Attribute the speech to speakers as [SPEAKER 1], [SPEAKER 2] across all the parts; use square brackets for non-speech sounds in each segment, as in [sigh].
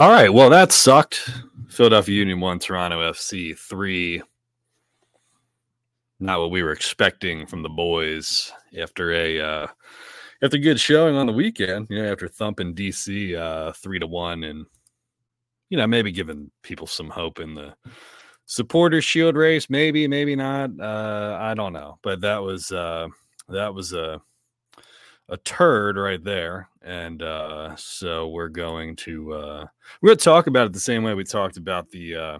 [SPEAKER 1] All right. Well, that sucked. Philadelphia Union won, Toronto FC three. Not what we were expecting from the boys after a uh, after good showing on the weekend. You know, after thumping DC uh, three to one, and you know maybe giving people some hope in the supporter shield race. Maybe, maybe not. Uh, I don't know, but that was uh, that was a a turd right there. And uh, so we're going to uh, we're going to talk about it the same way we talked about the uh,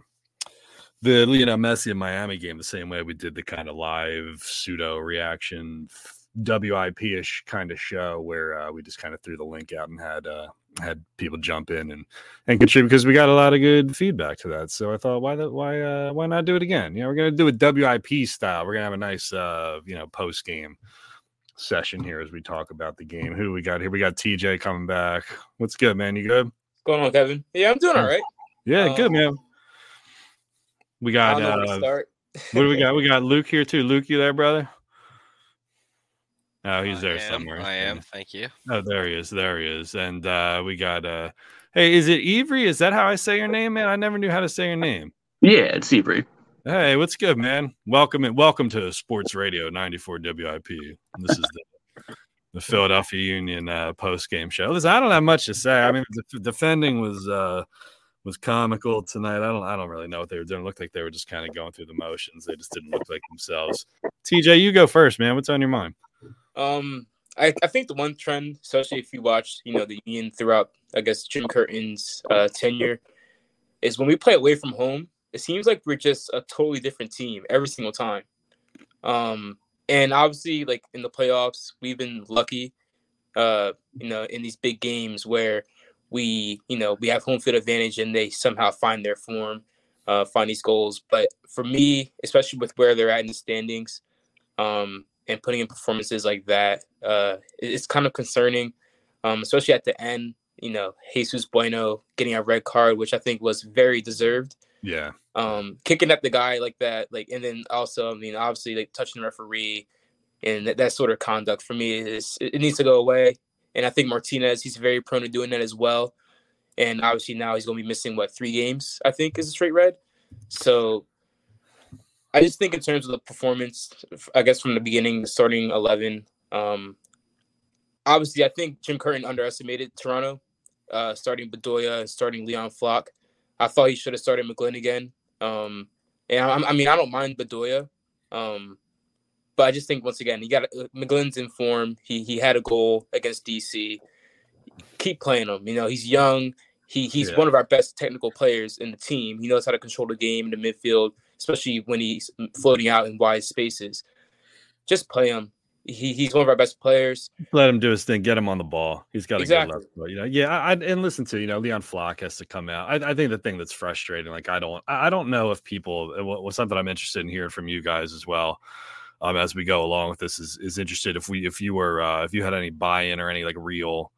[SPEAKER 1] the Lionel Messi and Miami game, the same way we did the kind of live pseudo reaction WIP ish kind of show where uh, we just kind of threw the link out and had uh, had people jump in and and contribute because we got a lot of good feedback to that. So I thought, why the, why uh, why not do it again? You know, we're gonna do it WIP style. We're gonna have a nice uh, you know post game session here as we talk about the game. Who do we got here? We got TJ coming back. What's good, man? You good?
[SPEAKER 2] What's going on, Kevin? Yeah, I'm doing all right.
[SPEAKER 1] Yeah, um, good, man. We got uh, what do we got? [laughs] We got Luke here too. Luke, you there, brother? Oh, he's
[SPEAKER 3] I
[SPEAKER 1] there
[SPEAKER 3] am,
[SPEAKER 1] somewhere.
[SPEAKER 3] I am. Thank you.
[SPEAKER 1] Oh, there he is. There he is. And uh we got uh hey, is it Ivry? Is that how I say your name, man? I never knew how to say your name.
[SPEAKER 4] Yeah, it's Ivry.
[SPEAKER 1] Hey, what's good, man? Welcome and welcome to Sports Radio 94 WIP. This is the, the Philadelphia Union uh, post game show. Listen, I don't have much to say. I mean, the defending was uh, was comical tonight. I don't I don't really know what they were doing. It looked like they were just kind of going through the motions. They just didn't look like themselves. TJ, you go first, man. What's on your mind?
[SPEAKER 2] Um, I, I think the one trend, especially if you watch, you know, the Union throughout, I guess Jim Curtin's uh, tenure, is when we play away from home it seems like we're just a totally different team every single time. Um, and obviously, like in the playoffs, we've been lucky, uh, you know, in these big games where we, you know, we have home field advantage and they somehow find their form, uh, find these goals. But for me, especially with where they're at in the standings, um, and putting in performances like that, uh, it's kind of concerning, um, especially at the end. You know, Jesus Bueno getting a red card, which I think was very deserved.
[SPEAKER 1] Yeah.
[SPEAKER 2] Um, kicking up the guy like that, like, and then also, I mean, obviously, like touching the referee and that, that sort of conduct for me is it needs to go away. And I think Martinez, he's very prone to doing that as well. And obviously now he's going to be missing what three games? I think is a straight red. So I just think in terms of the performance, I guess from the beginning, starting eleven, um, obviously I think Jim Curtin underestimated Toronto, uh, starting Bedoya starting Leon Flach. I thought he should have started McGlynn again. Um, and I, I, mean, I don't mind Bedoya, um, but I just think once again, he got McGlynn's in form. He he had a goal against DC. Keep playing him. You know, he's young. He he's yeah. one of our best technical players in the team. He knows how to control the game in the midfield, especially when he's floating out in wide spaces. Just play him he, he's one of our best players.
[SPEAKER 1] Let him do his thing. Get him on the ball. He's got a
[SPEAKER 2] exactly.
[SPEAKER 1] good left. You know, yeah. I, and listen to you know Leon Flach has to come out. I, I, think the thing that's frustrating, like I don't, I don't know if people. Well, something I'm interested in hearing from you guys as well. Um, as we go along with this, is is interested if we if you were uh, if you had any buy-in or any like real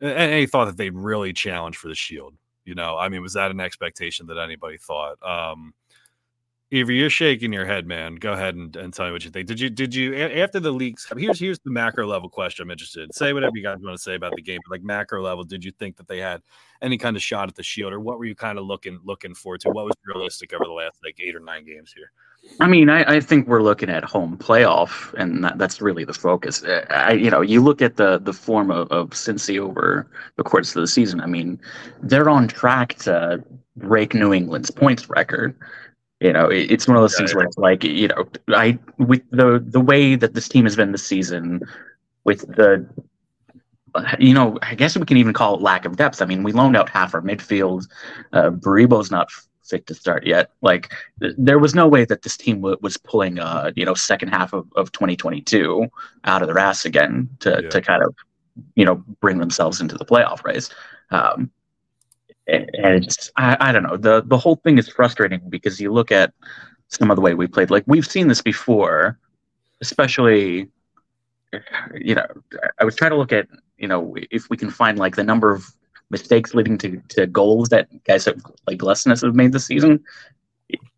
[SPEAKER 1] any thought that they'd really challenge for the shield. You know, I mean, was that an expectation that anybody thought? Um, Eva, you're shaking your head, man. Go ahead and, and tell me what you think. Did you did you after the leaks? Here's here's the macro level question. I'm interested. Say whatever you guys want to say about the game, but like macro level, did you think that they had any kind of shot at the shield, or what were you kind of looking looking forward to? What was realistic over the last like eight or nine games here?
[SPEAKER 4] I mean, I, I think we're looking at home playoff, and that, that's really the focus. I, you know, you look at the the form of, of Cincy over the course of the season. I mean, they're on track to break New England's points record you know, it's one of those yeah, things where it's like, you know, I with the the way that this team has been this season, with the, you know, I guess we can even call it lack of depth. I mean, we loaned out half our midfield. Uh, Baribo's not fit to start yet. Like, th- there was no way that this team w- was pulling, uh, you know, second half of, of 2022 out of their ass again to yeah. to kind of, you know, bring themselves into the playoff race. Um, and it's I, I don't know. The the whole thing is frustrating because you look at some of the way we played. Like we've seen this before especially you know i was trying to look at you know if we can find like the number of mistakes leading to, to goals that guys have, like Glesnes have made this season.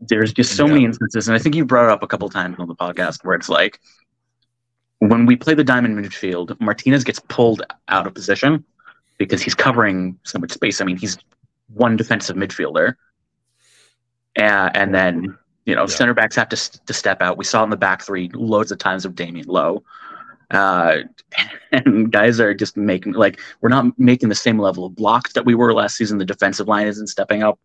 [SPEAKER 4] There's just so yeah. many instances and i think you brought it up a couple times on the podcast where it's like when we play the diamond midfield martinez gets pulled out of position because he's covering so much space. I mean he's one defensive midfielder, and, and then you know yeah. center backs have to to step out. We saw in the back three loads of times of Damion Lowe. Uh, [laughs] and guys are just making like we're not making the same level of blocks that we were last season. The defensive line isn't stepping up.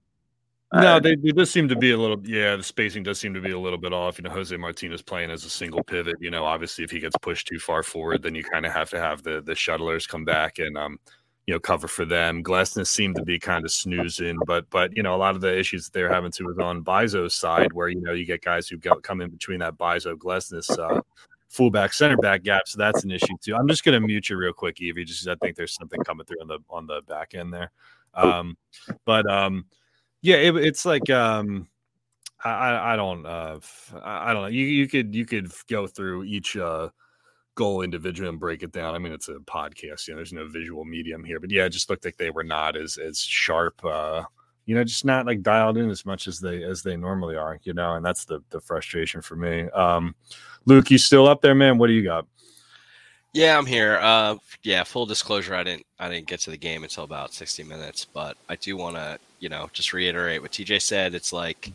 [SPEAKER 1] No, uh, they, they does seem to be a little. Yeah, the spacing does seem to be a little bit off. You know, Jose Martinez playing as a single pivot. You know, obviously, if he gets pushed too far forward, then you kind of have to have the the shuttlers come back and um, you know, cover for them. Glesnes seemed to be kind of snoozing, but but you know, a lot of the issues that they're having to is on Mbaizo's side, where you know you get guys who come in between that Mbaizo Glesnes uh, fullback center back gap, so that's an issue too. I'm just going to mute you real quick, Evie, just I think there's something coming through on the on the back end there. Um, but um, yeah, it, it's like um, I, I don't uh, I don't know. You you could you could go through each uh, goal individually and break it down. I mean, it's a podcast, you know, there's no visual medium here, but yeah, it just looked like they were not as as sharp. Uh, you know, just not like dialed in as much as they as they normally are. You know, and that's the the frustration for me. Um, Luke, you still up there, man? What do you got?
[SPEAKER 3] Yeah, I'm here. Uh, yeah, full disclosure, I didn't I didn't get to the game until about 60 minutes, but I do want to, you know, just reiterate what TJ said. It's like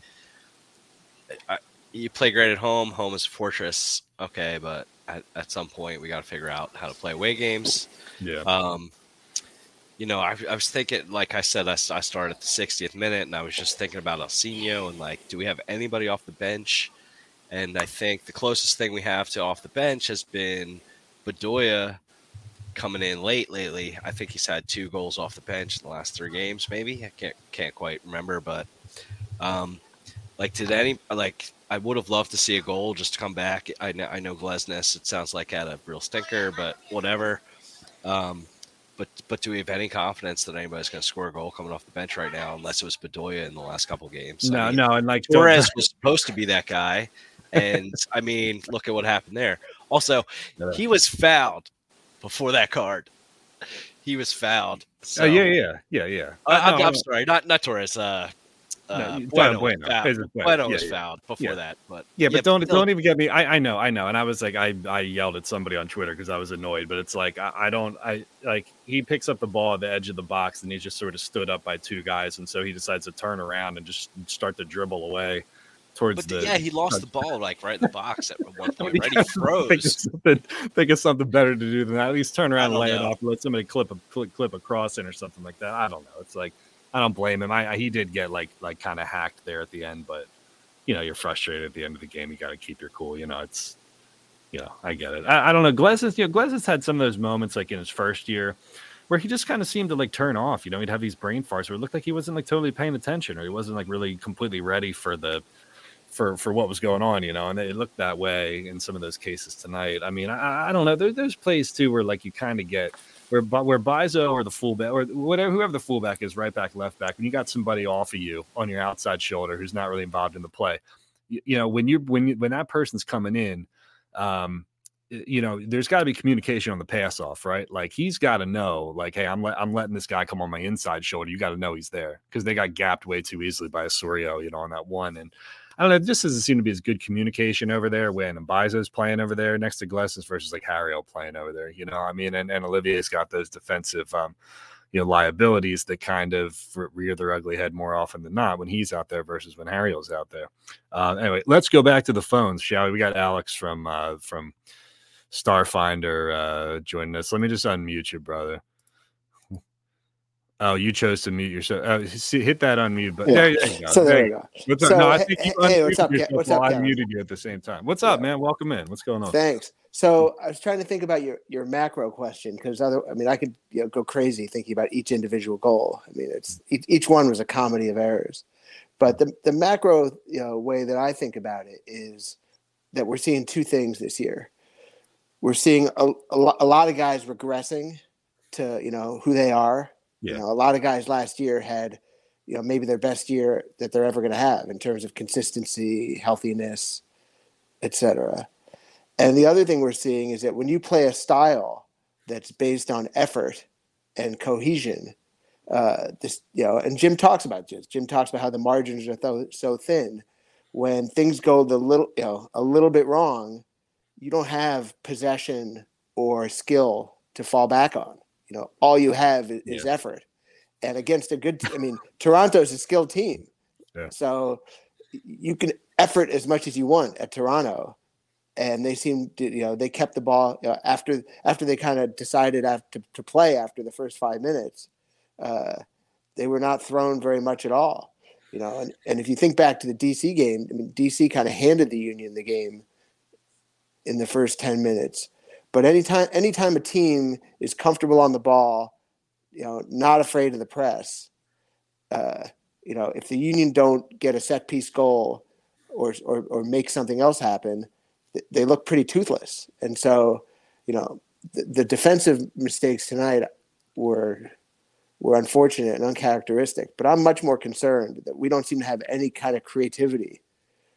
[SPEAKER 3] I, you play great at home. Home is a fortress. Okay, but at, at some point we got to figure out how to play away games.
[SPEAKER 1] Yeah.
[SPEAKER 3] Um, you know, I, I was thinking, like I said, I, I started at the 60th minute, and I was just thinking about Ilsinho and like, do we have anybody off the bench? And I think the closest thing we have to off the bench has been Bedoya coming in late lately. I think he's had two goals off the bench in the last three games, maybe. I can't can't quite remember, but um, like did any like I would have loved to see a goal just to come back. I know I know Glesnes. It sounds like had a real stinker, but whatever. Um, but but do we have any confidence that anybody's going to score a goal coming off the bench right now, unless it was Bedoya in the last couple games?
[SPEAKER 1] No, I mean, no, and like
[SPEAKER 3] Torres was supposed to be that guy, and I mean, look at what happened there. Also, he was fouled before that card. He was fouled.
[SPEAKER 1] So. Oh yeah, yeah, yeah, yeah.
[SPEAKER 3] Uh, I'm, I'm, sorry, not not Torres. Uh, uh, no, Bueno, bueno. Bueno, bueno was yeah, fouled before yeah. that, but
[SPEAKER 1] yeah, but don't don't even get me. I, I know, I know, and I was like, I I yelled at somebody on Twitter because I was annoyed, but it's like I, I, don't, I like he picks up the ball at the edge of the box and he just sort of stood up by two guys, and so he decides to turn around and just start to dribble away towards
[SPEAKER 3] but
[SPEAKER 1] the.
[SPEAKER 3] Yeah, he lost the ball like right in the box at one [laughs] point. Right, he [laughs] froze.
[SPEAKER 1] Think of, something, think of something better to do than that. At least turn around and lay know. it off. Let somebody clip a clip, clip a cross in or something like that. I don't know. It's like I don't blame him. I, I he did get like like kind of hacked there at the end, but you know you're frustrated at the end of the game. You got to keep your cool. You know it's you know I get it. I, I don't know. Glesnes, you know, Glesnes had some of those moments like in his first year where he just kind of seemed to like turn off. You know, he'd have these brain farts where it looked like he wasn't like totally paying attention or he wasn't like really completely ready for the for for what was going on, you know, and it looked that way in some of those cases tonight. I mean, I, I don't know. There, there's plays too where like you kind of get where where Mbaizo or the fullback or whatever whoever the fullback is, right back, left back, when you got somebody off of you on your outside shoulder who's not really involved in the play. You, you know, when you when you, when that person's coming in, um, you know, there's got to be communication on the pass off, right? Like he's got to know, like, hey, I'm I'm letting this guy come on my inside shoulder. You got to know he's there because they got gapped way too easily by Osorio, you know, on that one and. I don't know. Just doesn't seem to be as good communication over there when Mbaizo's playing over there next to Glesnes versus like Harriel playing over there. You know, I mean, and, and Olivier's got those defensive, um, you know, liabilities that kind of rear their ugly head more often than not when he's out there versus when Harriel's out there. Uh, anyway, let's go back to the phones, shall we? We got Alex from uh, from Starfinder uh, joining us. Let me just unmute you, brother. Oh, you chose to mute yourself. Uh, see, hit that unmute button. Yeah. There, there you go. So there, there you go. What's so, up? No, I think you hey, what's up? What's up? I muted you at the same time. What's up, man? Welcome in. What's going on?
[SPEAKER 5] Thanks. So I was trying to think about your your macro question because other, I mean, I could you know, go crazy thinking about each individual goal. I mean, it's each, each one was a comedy of errors, but the the macro you know way that I think about it is that we're seeing two things this year. We're seeing a, a, a lot of guys regressing to you know who they are yeah. You know, a lot of guys last year had, you know, maybe their best year that they're ever going to have in terms of consistency, healthiness, etc. And the other thing we're seeing is that when you play a style that's based on effort and cohesion, uh, this you know, and Jim talks about this. Jim talks about how the margins are th- so thin. When things go the little, you know, a little bit wrong, you don't have possession or skill to fall back on. You know, all you have is, yeah. effort, and against a good. I mean, Toronto's a skilled team,
[SPEAKER 1] Yeah.
[SPEAKER 5] so you can effort as much as you want at Toronto, and they seemed to, you know they kept the ball you know, after after they kind of decided after, to play after the first five minutes. Uh, they were not thrown very much at all, you know. And, and if you think back to the DC game, I mean, DC kind of handed the Union the game in the first ten minutes. But anytime anytime a team is comfortable on the ball, you know, not afraid of the press, uh, you know, if the Union don't get a set piece goal or or, or make something else happen, th- they look pretty toothless. And so, you know, the, the defensive mistakes tonight were were unfortunate and uncharacteristic. But I'm much more concerned that we don't seem to have any kind of creativity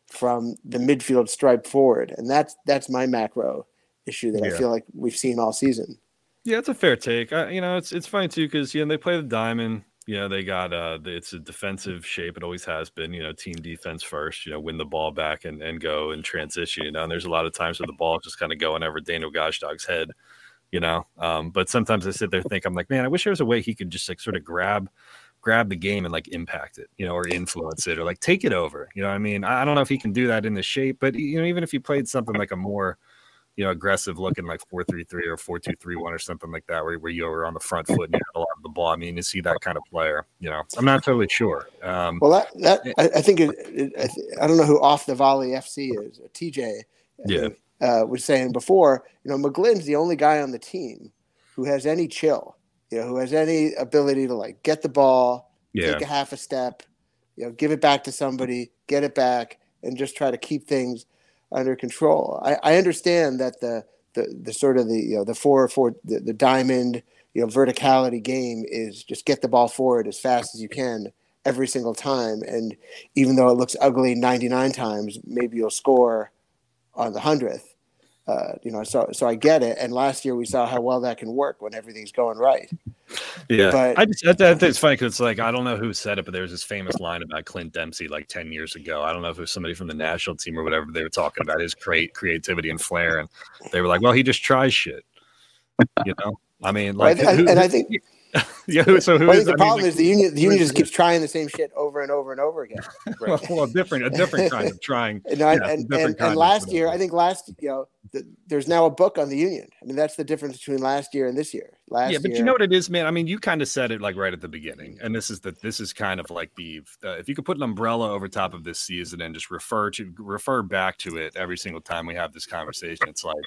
[SPEAKER 5] from the midfield stripe forward, and that's that's my macro issue that I feel like we've seen all season.
[SPEAKER 1] Yeah, it's a fair take. I, you know, it's it's funny too because you know they play the diamond. You know, they got uh, it's a defensive shape. It always has been. You know, team defense first. You know, win the ball back and, and go and transition. You know, and there's a lot of times where the ball just kind of going over Daniel Gazdag's head. You know, um, but sometimes I sit there think I'm like, man, I wish there was a way he could just like sort of grab grab the game and like impact it, you know, or influence it or like take it over. You know, what I mean, I don't know if he can do that in the shape, but you know, even if he played something like a more you know, aggressive looking like four three three or four two three one or something like that, where, where you were on the front foot and you had a lot of the ball. I mean, you see that kind of player. You know, I'm not totally sure. Um,
[SPEAKER 5] Well, that that I, I think it, it, I, th- I don't know who off the volley FC is. uh, TJ,
[SPEAKER 1] Yeah.
[SPEAKER 5] uh, was saying before. You know, McGlynn's the only guy on the team who has any chill. You know, who has any ability to like get the ball,
[SPEAKER 1] yeah,
[SPEAKER 5] take a half a step, you know, give it back to somebody, get it back, and just try to keep things under control. I, I understand that the, the the sort of the you know the four four the, the diamond you know verticality game is just get the ball forward as fast as you can every single time, and even though it looks ugly 99 times, maybe you'll score on the hundredth. Uh, you know, so so I get it. And last year we saw how well that can work when everything's going right.
[SPEAKER 1] yeah.
[SPEAKER 5] but-
[SPEAKER 1] I just I, I think it's funny because it's like I don't know who said it, but there was this famous line about Clint Dempsey like ten years ago. I don't know if it was somebody from the national team or whatever. They were talking about his create creativity and flair, and they were like, "Well, he just tries shit." You know, I mean,
[SPEAKER 5] Right?
[SPEAKER 1] like,
[SPEAKER 5] And-
[SPEAKER 1] who-
[SPEAKER 5] and I think [laughs]
[SPEAKER 1] yeah. So who
[SPEAKER 5] Well,
[SPEAKER 1] is?
[SPEAKER 5] the
[SPEAKER 1] I
[SPEAKER 5] problem
[SPEAKER 1] like,
[SPEAKER 5] is the union. The union just keeps trying the same shit over and over and over again. [laughs]
[SPEAKER 1] well, well, different, a different kind of trying. [laughs]
[SPEAKER 5] And, I,
[SPEAKER 1] Yeah,
[SPEAKER 5] and, and, and last year. I think last you know, the, there's now a book on the union. I mean, that's the difference between last year and this year. Last
[SPEAKER 1] yeah, but
[SPEAKER 5] year,
[SPEAKER 1] you know what it is, man. I mean, you kind of said it like right at the beginning, and this is the this is kind of like the uh, if you could put an umbrella over top of this season and just refer to refer back to it every single time we have this conversation, it's like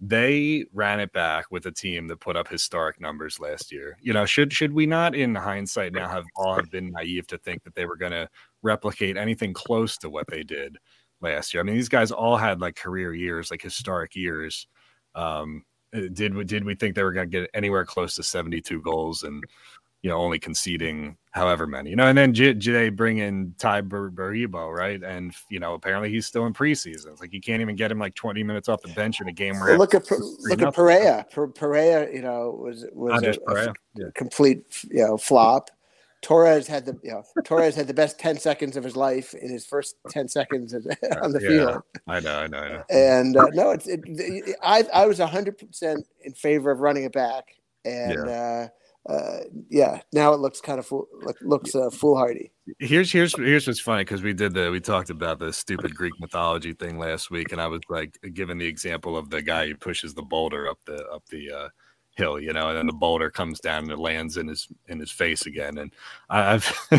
[SPEAKER 1] they ran it back with a team that put up historic numbers last year. You know, should should we not, in hindsight, now have all have been naive to think that they were going to replicate anything close to what they did last year? I mean, these guys all had like career years, like historic years. Um, uh, did we did we think they were going to get anywhere close to 72 goals and you know only conceding however many you know and then J- J- they bring in Tai Bar- Baribo right and you know apparently he's still in preseason It's like you can't even get him like 20 minutes off the bench in a game where
[SPEAKER 5] Well, look at Per- look at
[SPEAKER 1] nothing.
[SPEAKER 5] Perea. Per- Perea, you know, was was
[SPEAKER 1] Andres
[SPEAKER 5] a, a
[SPEAKER 1] Perea, yeah.
[SPEAKER 5] complete you know flop. Torres had the you know Torres had the best ten seconds of his life in his first ten seconds as- [laughs] on the
[SPEAKER 1] Yeah.
[SPEAKER 5] field.
[SPEAKER 1] I know I know I know
[SPEAKER 5] And uh, no, it's it, I I was hundred percent in favor of running it back, and uh, uh, yeah, now it looks kind of fool, look- looks uh, foolhardy.
[SPEAKER 1] here's here's here's what's funny because we did the we talked about the stupid Greek mythology thing last week, and I was like given the example of the guy who pushes the boulder up the up the uh, hill, you know, and then the boulder comes down and it lands in his in his face again. And I- I've [laughs]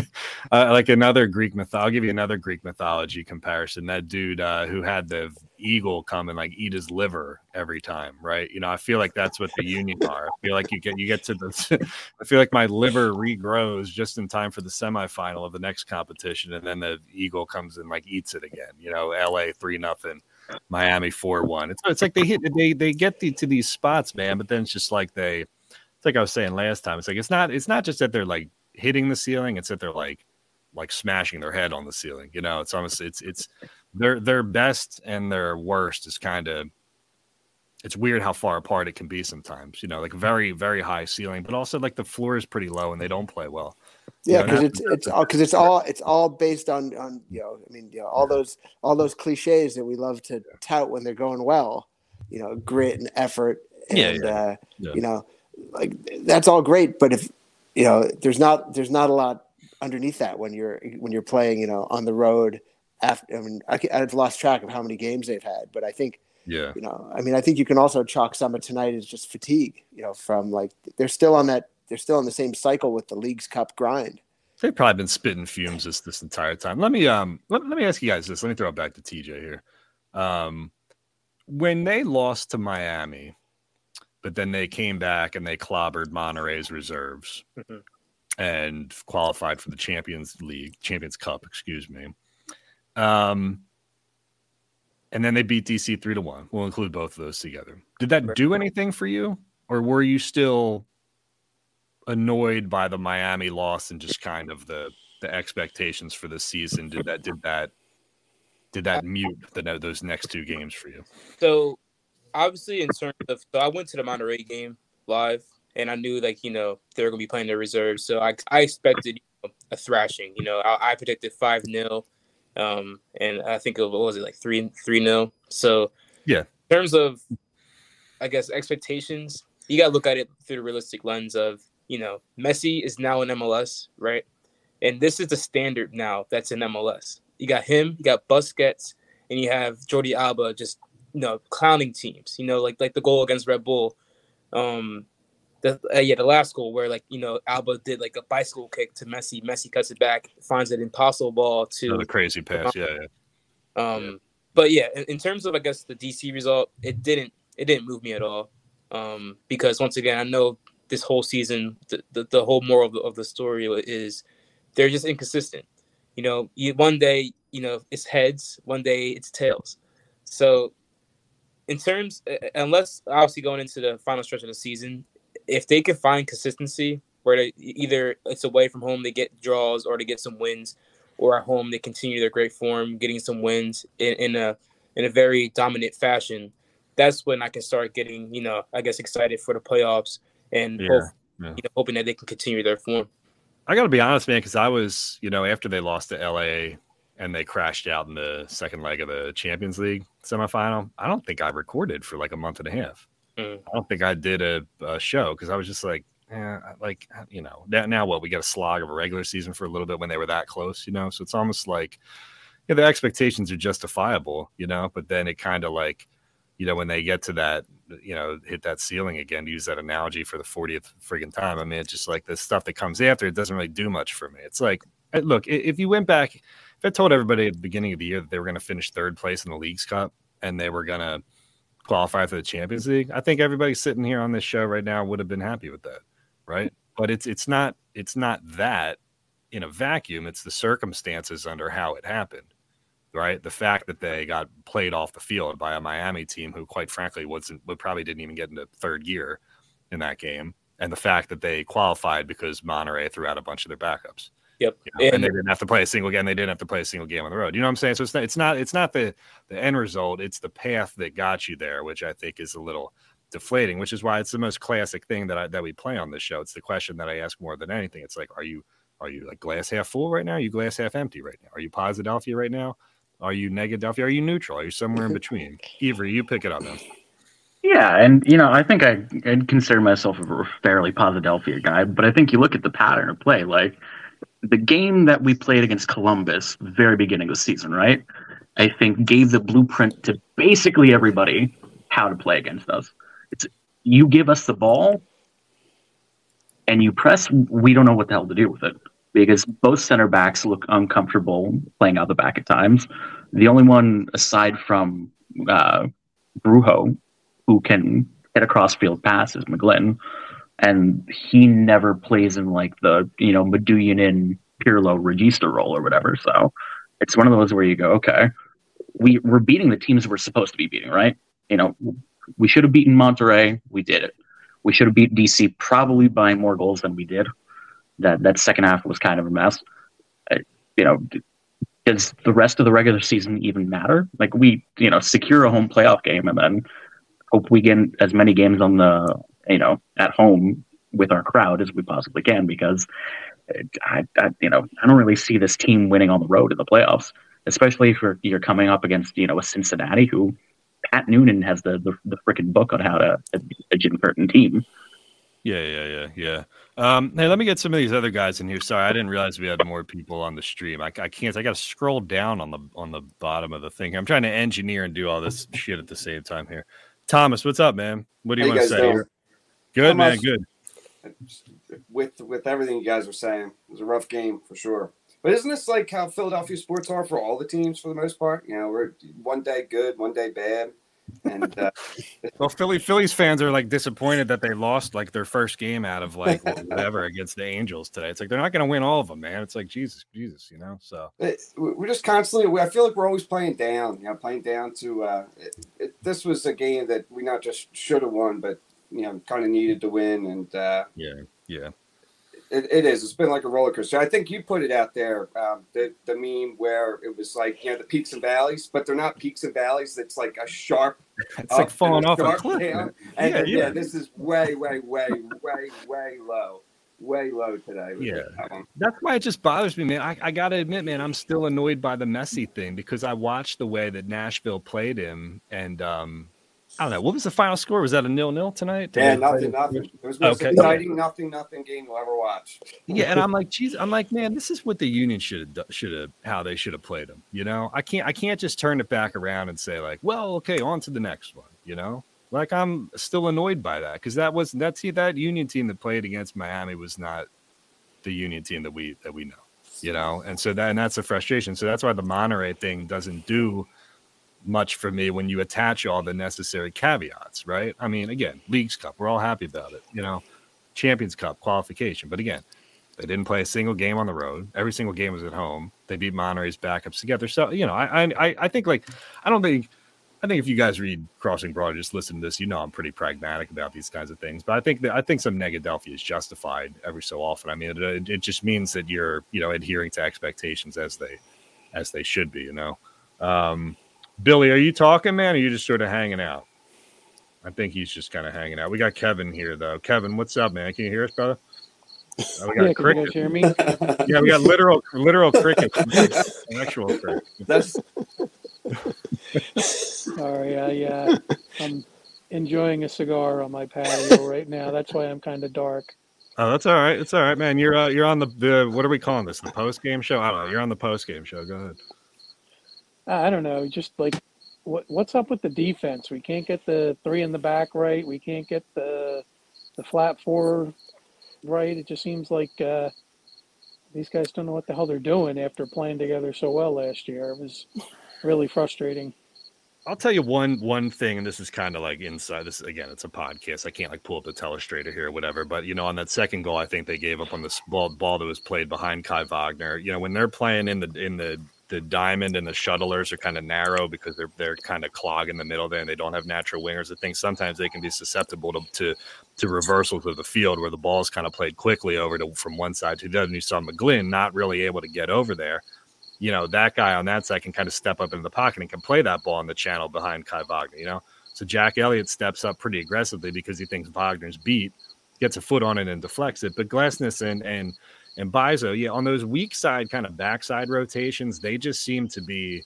[SPEAKER 1] uh, like another Greek myth. I'll give you another Greek mythology comparison. That dude uh, who had the eagle come and like eat his liver every time, right? You know, I feel like that's what the Union [laughs] are. I feel like you get you get to the. [laughs] I feel like my liver regrows just in time for the semifinal of the next competition, and then the eagle comes and like eats it again. You know, L.A. three nothing. Miami four one. It's it's like they hit they they get the, to these spots, man. But then it's just like they, it's like I was saying last time. It's like it's not it's not just that they're like hitting the ceiling. It's that they're like like smashing their head on the ceiling. You know, it's almost it's it's their their best and their worst is kind of. It's weird how far apart it can be sometimes. You know, like very very high ceiling, but also like the floor is pretty low and they don't play well.
[SPEAKER 5] Yeah,
[SPEAKER 1] Yeah,
[SPEAKER 5] because it's it's all because it's all it's all based on on you know I mean you know all those all those cliches that we love to tout when they're going well, you know grit and effort and
[SPEAKER 1] Yeah, yeah,
[SPEAKER 5] uh,
[SPEAKER 1] yeah.
[SPEAKER 5] you know like that's all great, but if you know, there's not there's not a lot underneath that when you're when you're playing, you know, on the road. After I mean, I, I've lost track of how many games they've had, but I think
[SPEAKER 1] Yeah.
[SPEAKER 5] you know, I mean, I think you can also chalk some of tonight as just fatigue. You know, from like they're still on that they're still in the same cycle with the league's cup grind.
[SPEAKER 1] They've probably been spitting fumes this this entire time. Let me um let, let me ask you guys this. Let me throw it back to TJ here. Um when they lost to Miami, but then they came back and they clobbered Monterrey's reserves
[SPEAKER 2] Mhm.
[SPEAKER 1] and qualified for the Champions League, Champions Cup, excuse me. Um and then they beat DC three to one. We'll include both of those together. Did that do anything for you? Or were you still annoyed by the Miami loss and just kind of the the expectations for the season? Did that did that did that mute the those next two games for you?
[SPEAKER 2] So obviously in terms of so I went to the Monterrey game live and I knew like, you know, they were gonna be playing their reserves. So I I expected you know, a thrashing. You know, I, I predicted five 0 um and I think it was, what was it like three three 0 So
[SPEAKER 1] Yeah.
[SPEAKER 2] in terms of I guess expectations, you gotta look at it through the realistic lens of, you know, Messi is now in MLS, right? And this is the standard now that's in MLS. You got him, you got Busquets, and you have Jordi Alba just you know clowning teams. You know, like like the goal against Red Bull. Um, the uh, yeah, the last goal where like you know Alba did like a bicycle kick to Messi. Messi cuts it back, finds an impossible ball to
[SPEAKER 1] the crazy pass, yeah, yeah.
[SPEAKER 2] um, but yeah, in, in terms of I guess the DC result, it didn't it didn't move me at all. Um, because once again, I know this whole season, the, the, the whole moral of the, of the story is they're just inconsistent. You know, you, one day you know it's heads, one day it's tails. So, in terms, uh, unless obviously going into the final stretch of the season, if they can find consistency where they either it's away from home they get draws or they get some wins, or at home they continue their great form, getting some wins in, in a in a very dominant fashion, that's when I can start getting, you know, I guess excited for the playoffs and
[SPEAKER 1] Yeah,
[SPEAKER 2] hope,
[SPEAKER 1] yeah.
[SPEAKER 2] you know, hoping that they can continue their form.
[SPEAKER 1] I got to be honest, man, because I was, you know, after they lost to LA and they crashed out in the second leg of the Champions League semifinal, I don't think I recorded for like a month and a half.
[SPEAKER 2] Mm.
[SPEAKER 1] I don't think I did a, a show because I was just like, eh, like, you know, now, now what? We got a slog of a regular season for a little bit when they were that close, you know? So it's almost like, yeah, the expectations are justifiable, you know, but then it kind of like, you know, when they get to that, you know, hit that ceiling again, use that analogy for the 40th friggin' time. I mean, it's just like the stuff that comes after, it doesn't really do much for me. It's like, look, if you went back, if I told everybody at the beginning of the year that they were going to finish third place in the Leagues Cup and they were going to qualify for the Champions League, I think everybody sitting here on this show right now would have been happy with that, right? But it's it's not it's not that in a vacuum. It's the circumstances under how it happened right? The fact that they got played off the field by a Miami team who, quite frankly, wasn't, would probably didn't even get into third gear in that game, and the fact that they qualified because Monterrey threw out a bunch of their backups.
[SPEAKER 2] Yep.
[SPEAKER 1] You know, and,
[SPEAKER 2] And-
[SPEAKER 1] they didn't have to play a single game. They didn't have to play a single game on the road. You know what I'm saying? So it's not, it's not, it's not the the end result. It's the path that got you there, which I think is a little deflating. Which is why it's the most classic thing that I that we play on this show. It's the question that I ask more than anything. It's like, are you are you like glass half full right now? Are you glass half empty right now? Are you positive right now? Are you negative? Are you neutral? Are you somewhere in between? [laughs] Avery, you pick it up, man.
[SPEAKER 4] Yeah, and you know, I think I, I'd consider myself a fairly Posidelphia guy, but I think you look at the pattern of play, like the game that we played against Columbus, very beginning of the season, right? I think gave the blueprint to basically everybody how to play against us. It's you give us the ball and you press, we don't know what the hell to do with it because both center backs look uncomfortable playing out the back at times. The only one aside from uh, Brujo who can hit a crossfield pass is McGlynn, and he never plays in like the you know Medunjanin Pirlo Regista role or whatever. So it's one of those where you go, okay, we we're beating the teams we're supposed to be beating, right? You know, we should have beaten Monterrey, we did it. We should have beat DC probably by more goals than we did. That that second half was kind of a mess. Uh, you know, does the rest of the regular season even matter? Like we, you know, secure a home playoff game and then hope we get as many games on the, you know, at home with our crowd as we possibly can because I, I you know, I don't really see this team winning on the road in the playoffs, especially if you're, you're coming up against, you know, a Cincinnati who Pat Noonan has the the, the freaking book on how to beat a Jim Curtin team.
[SPEAKER 1] Yeah, yeah, yeah, yeah. Um, hey, let me get some of these other guys in here. Sorry, I didn't realize we had more people on the stream. I, I can't. I got to scroll down on the on the bottom of the thing. I'm trying to engineer and do all this shit at the same time here. Thomas, what's up, man? What do you
[SPEAKER 6] How
[SPEAKER 1] want
[SPEAKER 6] you
[SPEAKER 1] to say?
[SPEAKER 6] doing?
[SPEAKER 1] Good, man. Good.
[SPEAKER 6] With with everything you guys were saying, it was a rough game for sure. But isn't this like how Philadelphia sports are for all the teams for the most part? You know, we're one day good, one day bad, and uh, [laughs]
[SPEAKER 1] Well, Philly Phillies fans are like disappointed that they lost like their first game out of like [laughs] whatever against the Angels today. It's like they're not going to win all of them, man. It's like Jesus, Jesus, you know. So
[SPEAKER 6] it, we're just constantly. I feel like we're always playing down. You know, playing down to. Uh, it, it, this was a game that we not just should have won, but you know, kind of needed to win, and uh,
[SPEAKER 1] yeah, yeah.
[SPEAKER 6] It, it is. It's been like a roller coaster. I think you put it out there, um, the the meme where it was like you know the peaks and valleys, but they're not peaks and valleys. It's like a sharp.
[SPEAKER 1] It's like falling off a cliff.
[SPEAKER 6] down. And
[SPEAKER 1] Yeah,
[SPEAKER 6] then, yeah,
[SPEAKER 1] yeah.
[SPEAKER 6] this is way, way, way, way, way low, way low today.
[SPEAKER 1] Yeah.
[SPEAKER 6] that.
[SPEAKER 1] That's why it just bothers me, man. I, I got to admit, man, I'm still annoyed by the Messi thing because I watched the way that Nashville played him, and um, I don't know what was the final score. Was that a nil nil tonight?
[SPEAKER 6] Yeah, nothing, nothing. It was the most
[SPEAKER 1] Okay.
[SPEAKER 6] exciting, nothing, nothing game you'll ever watch.
[SPEAKER 1] Yeah, and I'm like, geez, I'm like, man, this is what the Union should have, should have, how they should have played them. You know, I can't, I can't just turn it back around and say like, well, okay, on to the next one. You know, like I'm still annoyed by that because that was that that's that Union team that played against Miami was not the Union team that we that we know. You know, and so that and that's a frustration. So that's why the Monterrey thing doesn't do much for me when you attach all the necessary caveats, right? I mean, again, Leagues Cup, we're all happy about it. You know, Champions Cup qualification, but again. They didn't play a single game on the road. Every single game was at home. They beat Monterrey's backups together. So you know, I I I think like I don't think I think if you guys read Crossing Broad, just listen to this, you know I'm pretty pragmatic about these kinds of things. But I think that I think some negadelphia is justified every so often. I mean, it, it just means that you're you know adhering to expectations as they as they should be. You know, um, Billy, are you talking, man? Or are you just sort of hanging out? I think he's just kind of hanging out. We got Kevin here though. Kevin, what's up, man? Can you hear us, brother? Oh, we got
[SPEAKER 7] Yeah, can you hear me? [laughs]
[SPEAKER 1] Yeah, we got literal literal cricket. Actual crickets.
[SPEAKER 6] That's
[SPEAKER 7] Sorry, I, uh, I'm enjoying a cigar on my patio right now. That's why I'm kind of dark.
[SPEAKER 1] Oh, that's all right. It's all right, man. You're uh, you're on the, the what are we calling this? The post game show? I don't know. You're on the post game show. Go ahead.
[SPEAKER 7] I don't know, just like what what's up with the defense? We can't get the three in the back right. We can't get the the flat four right. It just seems like uh, these guys don't know what the hell they're doing after playing together so well last year. It was really frustrating.
[SPEAKER 1] I'll tell you one one thing, and this is kind of like inside. This again, it's a podcast. I can't like pull up the telestrator here or whatever. But you know, on that second goal, I think they gave up on this ball ball that was played behind Kai Wagner. You know, when they're playing in the in the the diamond and the shuttlers are kind of narrow because they're they're kind of clogging the middle there and they don't have natural wingers. I think sometimes they can be susceptible to to, to reversals of the field where the ball's kind of played quickly over to from one side to the other. And you saw McGlynn not really able to get over there. You know, that guy on that side can kind of step up into the pocket and can play that ball in the channel behind Kai Wagner, you know. So Jack Elliott steps up pretty aggressively because he thinks Wagner's beat, gets a foot on it and deflects it. But Glesnes and and Mbaizo, yeah, on those weak side kind of backside rotations, they just seem to be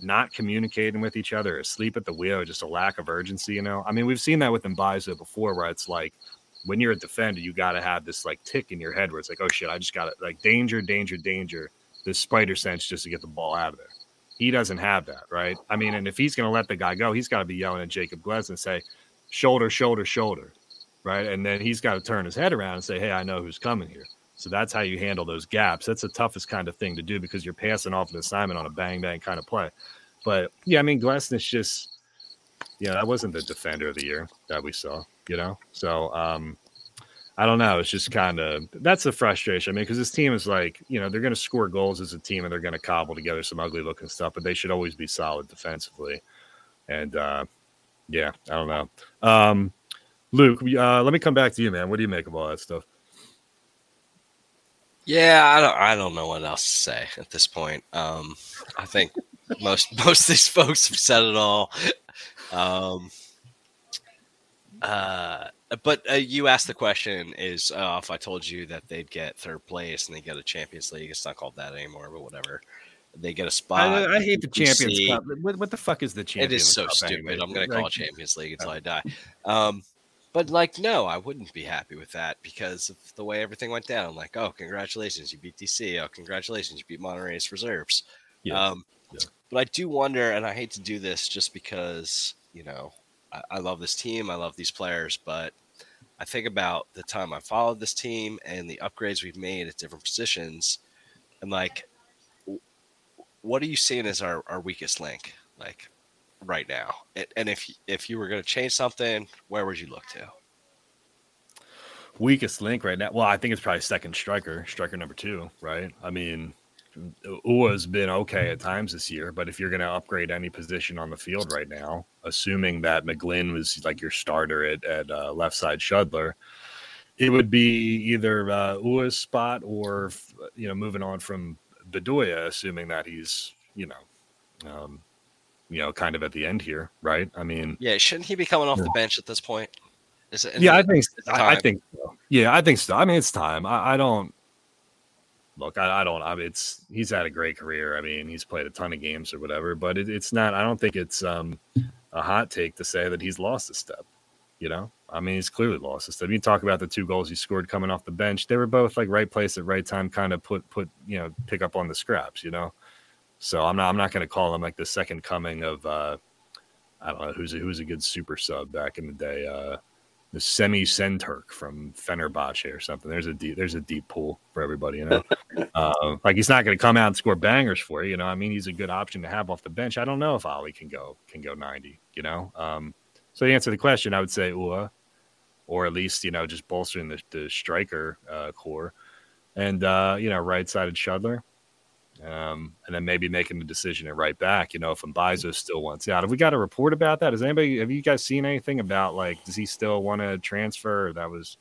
[SPEAKER 1] not communicating with each other, asleep at the wheel, just a lack of urgency. You know, I mean, we've seen that with Mbaizo before, where it's like when you're a defender, you got to have this like tick in your head where it's like, oh shit, I just got it, like danger, danger, danger. This spider sense just to get the ball out of there. He doesn't have that, right? I mean, and if he's to let the guy go, he's got to be yelling at Jakob Glesnes say, shoulder, shoulder, shoulder, right? And then he's got to turn his head around and say, hey, I know who's coming here. So that's how you handle those gaps. That's the toughest kind of thing to do because you're passing off an assignment on a bang bang kind of play. But yeah, I mean, Glesnes just, you know, that wasn't the defender of the year that we saw, you know? So, um, I don't know. It's just kind of that's the frustration. I mean, because this team is like, you know, they're going to score goals as a team and they're going to cobble together some ugly looking stuff, but they should always be solid defensively. And uh, yeah, I don't know. Um, Luke, uh, let me come back to you, man. What do you make of all that stuff?
[SPEAKER 3] Yeah, I don't. I don't know what else to say at this point. Um, I think most [laughs] most of these folks have said it all. Um, uh, but uh, you asked the question: Is uh, if I told you that they'd get third place and they get a Champions League? It's not called that anymore, but whatever. They get a spot.
[SPEAKER 1] I, I hate the Champions
[SPEAKER 3] see-
[SPEAKER 1] Cup. What, what the fuck is the
[SPEAKER 3] It
[SPEAKER 1] Champions
[SPEAKER 3] is so
[SPEAKER 1] Cup
[SPEAKER 3] stupid.
[SPEAKER 1] anyway?
[SPEAKER 3] I'm going to call
[SPEAKER 1] Like,
[SPEAKER 3] it Champions League until I die. Um, But like, no, I wouldn't be happy with that because of the way everything went down. I'm like, oh, congratulations, you beat DC. Oh, congratulations, you beat Monterrey's reserves.
[SPEAKER 1] Yeah.
[SPEAKER 3] Um,
[SPEAKER 1] Yeah.
[SPEAKER 3] But I do wonder, and I hate to do this just because, you know, I, I love this team, I love these players, but I think about the time I followed this team and the upgrades we've made at different positions, and like, what are you seeing as our, our weakest link, like right now? And, if if you were going to change something, where would you look to?
[SPEAKER 1] weakest link right now. Well, I think it's probably second striker, striker number two, right? I mean, Uhre's been okay at times this year, but if you're going to upgrade any position on the field right now, assuming that McGlynn was like your starter at, at uh, left side shuttler, it would be either uh, Uhre's spot or, you know, moving on from Bedoya, assuming that he's, you know, um, you know, kind of at the end here, right? I mean,
[SPEAKER 3] Yeah, shouldn't he be coming off the bench at this point? Is it?
[SPEAKER 1] yeah, I think I, I think so. Yeah, I think so. I mean, it's time. I, I don't look. I, I don't. I mean, it's he's had a great career. I mean, he's played a ton of games or whatever. But it, it's not. I don't think it's um a hot take to say that he's lost a step. You know, I mean, he's clearly lost a step. You talk about the two goals he scored coming off the bench. They were both like right place at right time, kind of put put you know pick up on the scraps. You know, so I'm not I'm not going to call him like the second coming of uh I don't know who's a, who's a good super sub back in the day. Uh the Semih Şentürk from Fenerbahce or something. There's a deep, there's a deep pool for everybody, you know. [laughs] uh, like he's not going to come out and score bangers for you, you know. I mean, he's a good option to have off the bench. I don't know if Ali can go can go 90, you know. Um, so to answer the question, I would say Uhre, or at least you know just bolstering the, the striker uh, core, and uh, you know right sided shuttler. Um, and then maybe making the decision at right back, you know, if Mbaizo still wants out. Have we got a report about that? Has anybody have you guys seen anything about like does he still want to transfer? That was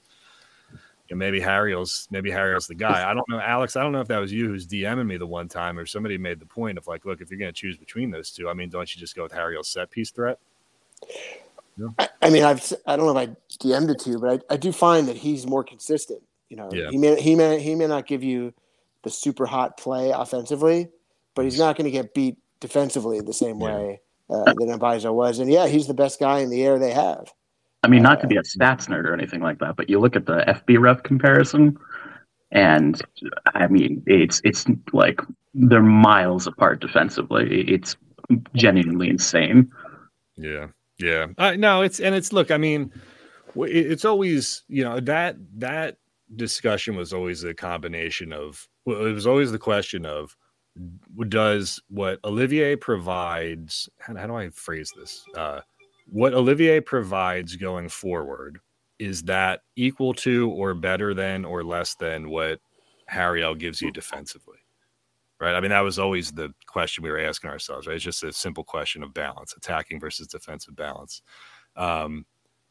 [SPEAKER 1] you know, maybe Harriel's maybe Harriel's the guy. I don't know, Alex. I don't know if that was you who's DMing me the one time or somebody made the point of like, look, if you're gonna choose between those two, I mean, don't you just go with Harriel's set piece threat?
[SPEAKER 5] I, I mean, I've I don't know if I DM'd it to you, but I, I do find that he's more consistent. You know,
[SPEAKER 1] Yeah.
[SPEAKER 5] he may he may he may not give you the super hot play offensively, but he's not going to get beat defensively the same
[SPEAKER 1] Yeah.
[SPEAKER 5] way uh, that Mbaizo was. And yeah, he's the best guy in the air they have.
[SPEAKER 4] I mean, not to be a stats nerd or anything like that, but you look at the FB ref comparison, and I mean, it's it's like they're miles apart defensively. It's genuinely insane.
[SPEAKER 1] Yeah, yeah. Uh, no, it's and it's look. I mean, it's always you know that that discussion was always a combination of. Well, it was always the question of does what Olivier provides. How, do I phrase this? Uh, what Olivier provides going forward is that equal to or better than or less than what Harriel gives you defensively right? I mean, that was always the question we were asking ourselves, right? It's just a simple question of balance, attacking versus defensive balance. Um,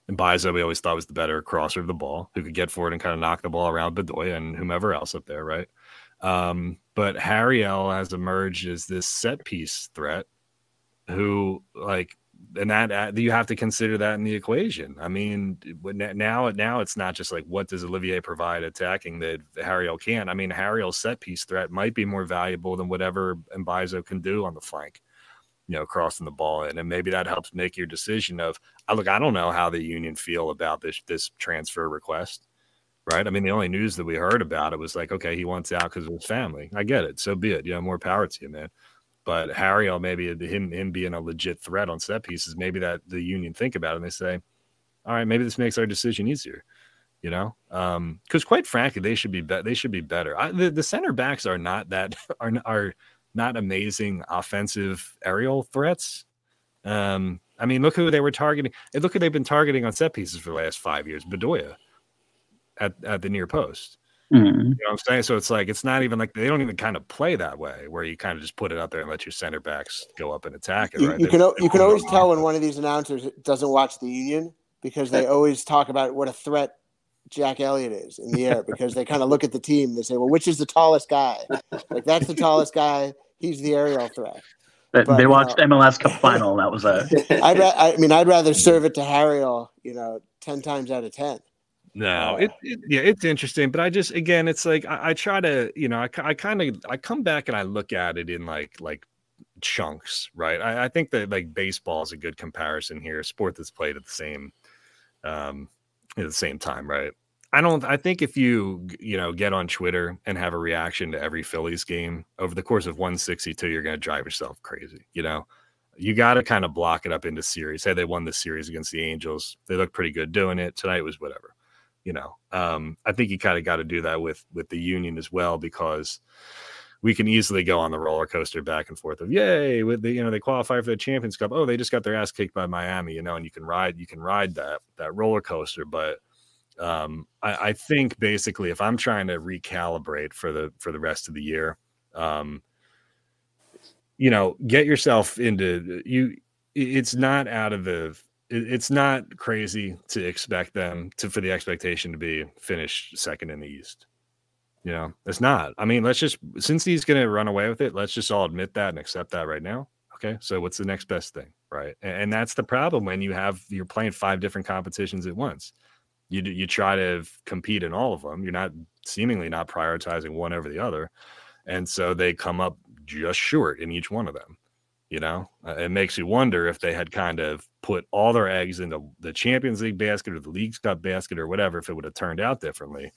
[SPEAKER 1] and Mbaizo, we always thought was the better crosser of the ball, who could get forward and kind of knock the ball around Bedoya and whomever else up there, right? Um, but Harriel has emerged as this set piece threat who, like, and that uh, you have to consider that in the equation. I mean, now now it's not just like what does Olivier provide attacking that Harriel can. I mean, Harriel's set piece threat might be more valuable than whatever Mbaizo can do on the flank, you know, crossing the ball in, and maybe that helps make your decision of. I look, I don't know how the union feel about this this transfer request. Right. I mean, the only news that we heard about it was like, okay, he wants out because of his family. I get it. So be it. You know, more power to you, man. But Harriel, maybe him him being a legit threat on set pieces, maybe that the union think about it and they say, all right, maybe this makes our decision easier. You know, because quite frankly, they should be, be- they should be better. I, the, the center backs are not that [laughs] are are not amazing offensive aerial threats. Um, I mean, look who they were targeting. Look who they've been targeting on set pieces for the last five years. Bedoya at at the near post.
[SPEAKER 4] Mm.
[SPEAKER 1] You know what I'm saying? So it's like it's not even like they don't even kind of play that way, where you kind of just put it out there and let your center backs go up and attack it.
[SPEAKER 5] You,
[SPEAKER 1] Right?
[SPEAKER 5] you
[SPEAKER 1] They-
[SPEAKER 5] can you can always tell when one of these announcers doesn't watch the union because they always talk about what a threat Jack Elliott is in the air because they kind of look at the team and they say, well, which is the tallest guy? Like that's the tallest guy. He's the aerial threat.
[SPEAKER 4] They,
[SPEAKER 5] But,
[SPEAKER 4] they
[SPEAKER 5] you
[SPEAKER 4] watched
[SPEAKER 5] know-
[SPEAKER 4] MLS Cup final. That was a [laughs]
[SPEAKER 5] I'd ra- I mean, I'd rather serve it to Harriel, you know, ten times out of ten.
[SPEAKER 1] No,
[SPEAKER 5] Uh,
[SPEAKER 1] it, it yeah, it's interesting, but I just again, it's like I, I try to, you know, I, I kind of I come back and I look at it in like like chunks, right? I, I think that like baseball is a good comparison here, a sport that's played at the same, um, at the same time, right? I don't. I think if you you know get on Twitter and have a reaction to every Phillies game over the course of 162, you're going to drive yourself crazy. You know, you got to kind of block it up into series. Hey, they won the series against the Angels, they look pretty good doing it. Tonight was whatever. You know, um, I think you kind of got to do that with with the Union as well because we can easily go on the roller coaster back and forth of yay with the you know they qualify for the Champions Cup. Oh, they just got their ass kicked by Miami. You know, and you can ride you can ride that that roller coaster, but um, I, I, think basically if I'm trying to recalibrate for the for the rest of the year, um, you know, get yourself into you. It's not out of the. It's not crazy to expect them to for the expectation to be finished second in the East. You know, it's not. I mean, let's just since he's going to run away with it, let's just all admit that and accept that right now. Okay, so what's the next best thing, right? And, and that's the problem when you have you're playing five different competitions at once you you try to compete in all of them. You're not seemingly not prioritizing one over the other, and so they come up just short in each one of them. You know, uh, it makes you wonder if they had kind of put all their eggs into the Champions League basket or the Leagues Cup basket or whatever, if it would have turned out differently.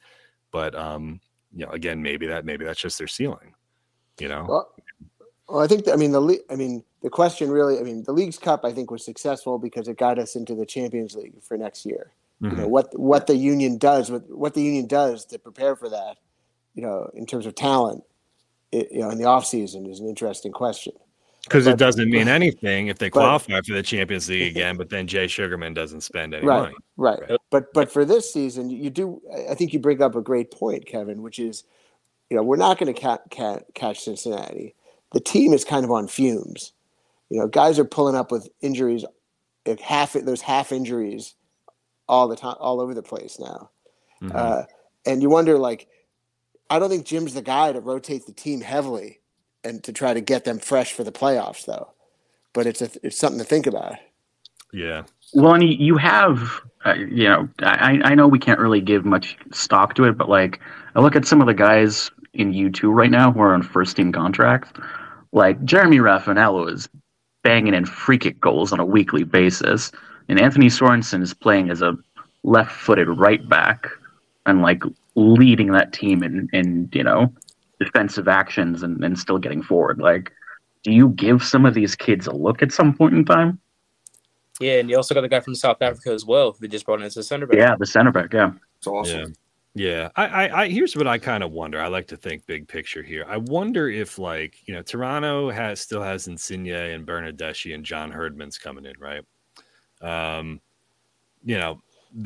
[SPEAKER 1] But um, you know, again, maybe that maybe that's just their ceiling. You know.
[SPEAKER 5] Well, well I think I mean the I mean the question really I mean the Leagues Cup I think was successful because it got us into the Champions League for next year. Mm-hmm. You know what what the union does, what what the union does to prepare for that, you know, in terms of talent, it, you know, in the off season is an interesting question.
[SPEAKER 1] Because it doesn't mean anything if they qualify but, for the Champions League again, but then Jay Sugarman doesn't spend any
[SPEAKER 5] right,
[SPEAKER 1] money.
[SPEAKER 5] Right. right. But but for this season, you do. I think you bring up a great point, Kevin, which is, you know, we're not going to ca- ca- catch Cincinnati. The team is kind of on fumes. You know, guys are pulling up with injuries, like half those half injuries all the time, all over the place now. Mm-hmm. Uh, and you wonder, like, I don't think Jim's the guy to rotate the team heavily and to try to get them fresh for the playoffs, though. But it's a, it's something to think about.
[SPEAKER 1] Yeah.
[SPEAKER 4] Well, and you have, uh, you know, I, I know we can't really give much stock to it, but like, I look at some of the guys in U2 right now who are on first team contracts. Like, Jeremy Rafanello is banging in free kick goals on a weekly basis and Anthony Sorensen is playing as a left-footed right back and like leading that team in, in you know defensive actions and, and still getting forward. Like, do you give some of these kids a look at some point in time?
[SPEAKER 2] Yeah, and you also got the guy from South Africa as well. They just brought in as a center back.
[SPEAKER 4] Yeah, the center back. Yeah,
[SPEAKER 6] it's awesome.
[SPEAKER 1] Yeah. Yeah, I, I, I, here's what I kind of wonder. I like to think big picture here. I wonder if, like, you know, Toronto has still has Insigne and Bernardeschi and John Herdman's coming in, right? Um, you know,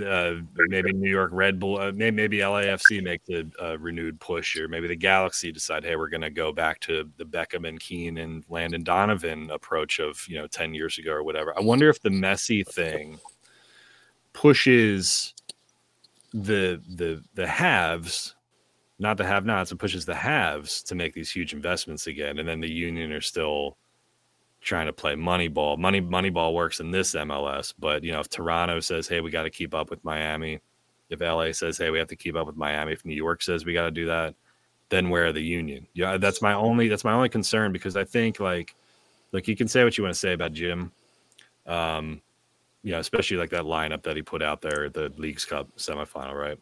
[SPEAKER 1] uh, maybe New York Red Bull, uh, maybe, maybe LAFC makes a, a, renewed push, or maybe the Galaxy decide, hey, we're going to go back to the Beckham and Keane and Landon Donovan approach of you know ten years ago or whatever. I wonder if the Messi thing pushes the the the haves, not the have-nots, it pushes the haves to make these huge investments again, and then the Union are still trying to play money ball. Money money ball works in this MLS, but you know, if Toronto says, "Hey, we got to keep up with Miami," if LA says, "Hey, we have to keep up with Miami," if New York says we got to do that, then where are the Union? Yeah, that's my only that's my only concern because I think like, like you can say what you want to say about Jim, um, you know, especially like that lineup that he put out there at the Leagues Cup semifinal, right?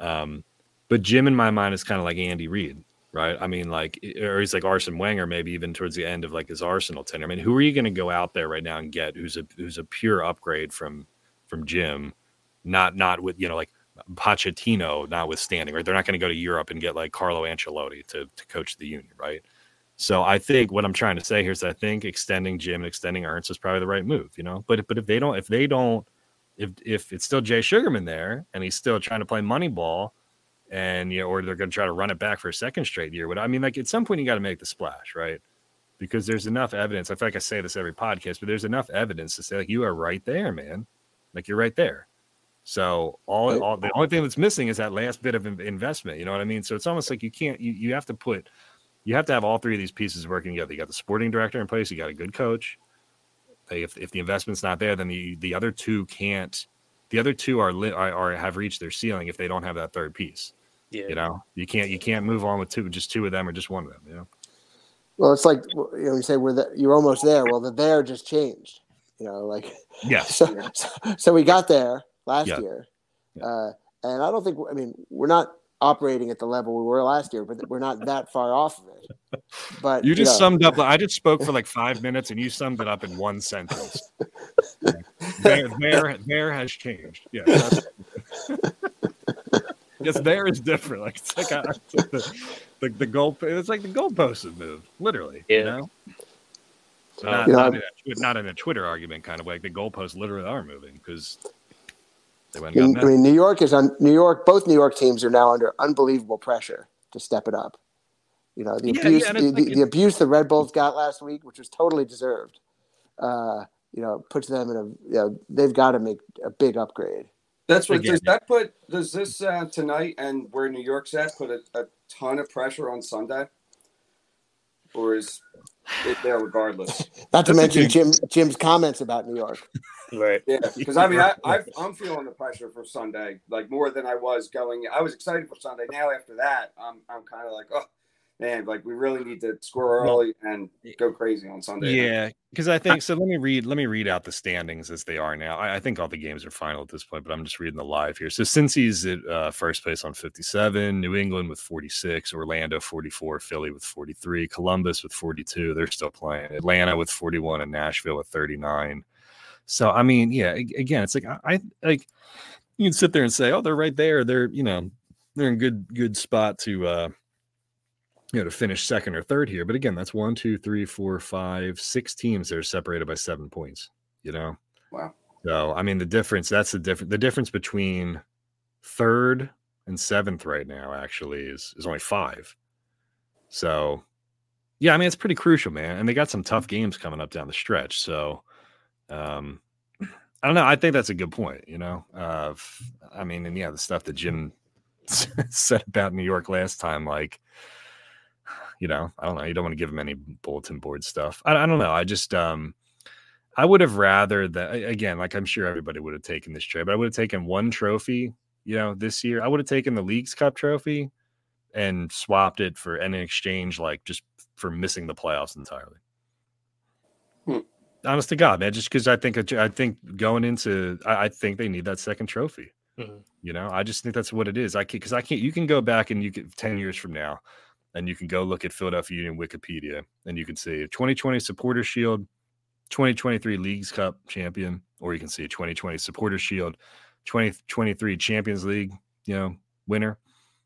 [SPEAKER 1] Um, but Jim in my mind is kind of like Andy Reid right? I mean, like, or he's like Arsene Wenger, maybe even towards the end of like his Arsenal tenure. I mean, who are you going to go out there right now and get who's a who's a pure upgrade from from Jim, not not with you know like Pochettino notwithstanding, right? They're not going to go to Europe and get like Carlo Ancelotti to to coach the Union, right? So I think what I'm trying to say here is I think extending Jim and extending Ernst is probably the right move, you know. But but if they don't if they don't if if it's still Jay Sugarman there and he's still trying to play money ball and you know, or they're going to try to run it back for a second straight year. But I mean, like at some point, you got to make the splash, right? Because there's enough evidence. I feel like I say this every podcast, but there's enough evidence to say like you are right there, man. Like you're right there. So all, all the only thing that's missing is that last bit of investment. You know what I mean? So it's almost like you can't. You you have to put. You have to have all three of these pieces working together. You got the sporting director in place. You got a good coach. If if the investment's not there, then the the other two can't the other two are, lit, are, are have reached their ceiling if they don't have that third piece. Yeah. You know, you can't you can't move on with two just two of them or just one of them. You know.
[SPEAKER 5] Well, it's like you know you say we're the, you're almost there. Well, the there just changed. You know, like [laughs]
[SPEAKER 1] yeah.
[SPEAKER 5] So, so, so we got there last yeah. year. Uh, and I don't think I mean we're not operating at the level we were last year, but we're not that far off of it. But
[SPEAKER 1] You just
[SPEAKER 5] know,
[SPEAKER 1] summed up. I just spoke for like five minutes, and you summed it up in one sentence. [laughs] there, there, there has changed. Yeah, that's, [laughs] yes, there is different. Like it's like, a, it's like the, the the goal. It's like the goalposts have moved, literally. You
[SPEAKER 2] Yeah.
[SPEAKER 1] know. So not,
[SPEAKER 5] You know,
[SPEAKER 1] not, in a, not in a Twitter argument kind of way. Like the goalposts literally are moving because they went
[SPEAKER 5] I
[SPEAKER 1] and
[SPEAKER 5] mean, I mean, New York is on New York. Both New York teams are now under unbelievable pressure to step it up. You know, the
[SPEAKER 1] Yeah,
[SPEAKER 5] abuse,
[SPEAKER 1] yeah,
[SPEAKER 5] the,
[SPEAKER 1] it's
[SPEAKER 5] the, the abuse the Red Bulls got last week, which was totally deserved. Uh, you know, puts them in a. You know, they've got to make a big upgrade.
[SPEAKER 6] That's what does that put does this uh, tonight and where New York's at put a, a ton of pressure on Sunday? Or is it there regardless?
[SPEAKER 5] Not to mention Jim Jim's comments about New York.
[SPEAKER 2] Right.
[SPEAKER 6] Yeah, because I mean, I, I've, I'm feeling the pressure for Sunday, like more than I was going. I was excited for Sunday. Now after that, I'm, I'm kind of like, oh man, like we really need to score early and go crazy on Sunday.
[SPEAKER 1] Yeah, because I think [laughs] so. Let me read. Let me read out the standings as they are now. I, I think all the games are final at this point, but I'm just reading the live here. So Cincy's at uh, first place on 57, New England with 46, Orlando 44, Philly with 43, Columbus with 42. They're still playing. Atlanta with 41, and Nashville with 39. So I mean, yeah. Again, it's like I, I like you can sit there and say, oh, they're right there. They're you know they're in good good spot to. uh you know, to finish second or third here. But again, that's one, two, three, four, five, six teams that are separated by seven points. You know,
[SPEAKER 6] Wow.
[SPEAKER 1] so I mean, the difference that's the difference. The difference between third and seventh right now actually is is only five. So, yeah, I mean, it's pretty crucial, man. And they got some tough games coming up down the stretch. So, um, I don't know. I think that's a good point. You know, uh, I mean, and yeah, the stuff that Jim [laughs] said about New York last time, like you know, I don't know. You don't want to give them any bulletin board stuff. I, I don't know. I just, um, I would have rather that again, like I'm sure everybody would have taken this trade, but I would have taken one trophy, you know, this year. I would have taken the Leagues Cup trophy and swapped it for an exchange, like just for missing the playoffs entirely.
[SPEAKER 6] Hmm.
[SPEAKER 1] Honest to God, man, just because I think I think going into, I, I think they need that second trophy.
[SPEAKER 2] Mhm.
[SPEAKER 1] You know, I just think that's what it is. I can't because I can't. You can go back and you get ten years from now, and you can go look at Philadelphia Union Wikipedia, and you can see 2020 Supporter Shield, 2023 Leagues Cup champion, or you can see 2020 Supporter Shield, 2023 Champions League, you know, winner,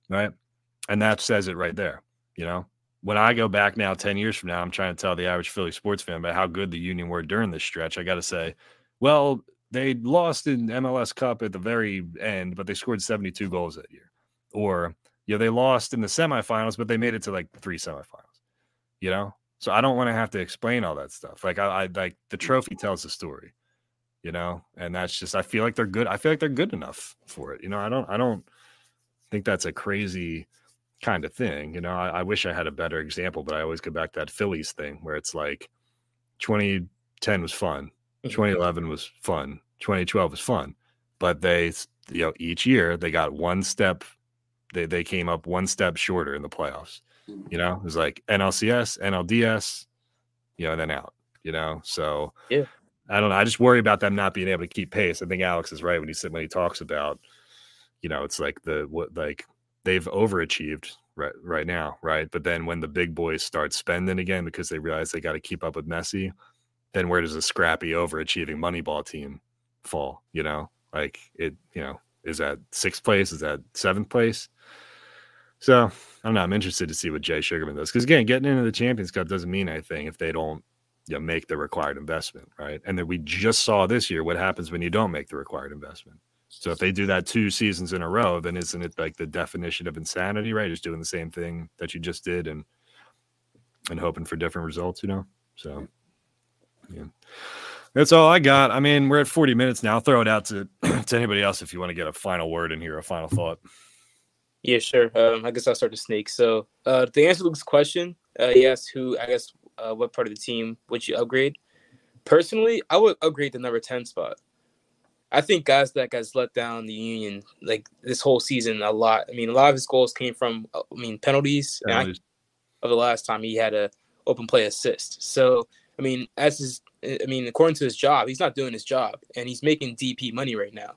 [SPEAKER 1] right? And that says it right there. You know, when I go back now 10 years from now, I'm trying to tell the average Philly sports fan about how good the Union were during this stretch. I got to say, well, they lost in MLS Cup at the very end, but they scored 72 goals that year. Or, you know, they lost in the semifinals, but they made it to like three semifinals, you know? So I don't want to have to explain all that stuff. Like I, I like the trophy tells the story, you know, and that's just I feel like they're good. I feel like they're good enough for it. You know, I don't I don't think that's a crazy kind of thing. You know, I, I wish I had a better example, but I always go back to that Phillies thing where it's like 2010 was fun,
[SPEAKER 2] Mhm.
[SPEAKER 1] 2011 was fun, 2012 was fun, but they, you know, each year they got one step, they they came up one step shorter in the playoffs. Mm. You know, it was like NLCS, NLDS, you know, and then out. You know, so
[SPEAKER 2] Yeah.
[SPEAKER 1] I don't know. I just worry about them not being able to keep pace. I think Alex is right when he said when he talks about, you know, it's like the what like they've overachieved right right now, right? But then when the big boys start spending again because they realize they got to keep up with Messi, then where does a scrappy overachieving Moneyball team fall? You know, like it. You know, is that sixth place? Is that seventh place? So I don't know. I'm interested to see what Jay Sugarman does because again, getting into the Champions Cup doesn't mean anything if they don't you know, make the required investment, right? And then we just saw this year what happens when you don't make the required investment. So if they do that two seasons in a row, then isn't it like the definition of insanity, right? Just doing the same thing that you just did and and hoping for different results, you know? So yeah. That's all I got. I mean, we're at 40 minutes now. I'll throw it out to, [clears throat] to anybody else if you want to get a final word in here, a final thought.
[SPEAKER 2] Yeah, sure. Um, I guess I'll start the snake. So, uh, to answer Luke's question, uh, he asked who, I guess, uh, what part of the team would you upgrade? Personally, I would upgrade the number 10 spot. I think Gazdag guys let down the Union like this whole season a lot. I mean, a lot of his goals came from, uh, I mean, penalties. And I
[SPEAKER 1] Penalties.
[SPEAKER 2] of the last time he had a open play assist. So I mean, as his, I mean, according to his job, he's not doing his job, and he's making DP money right now.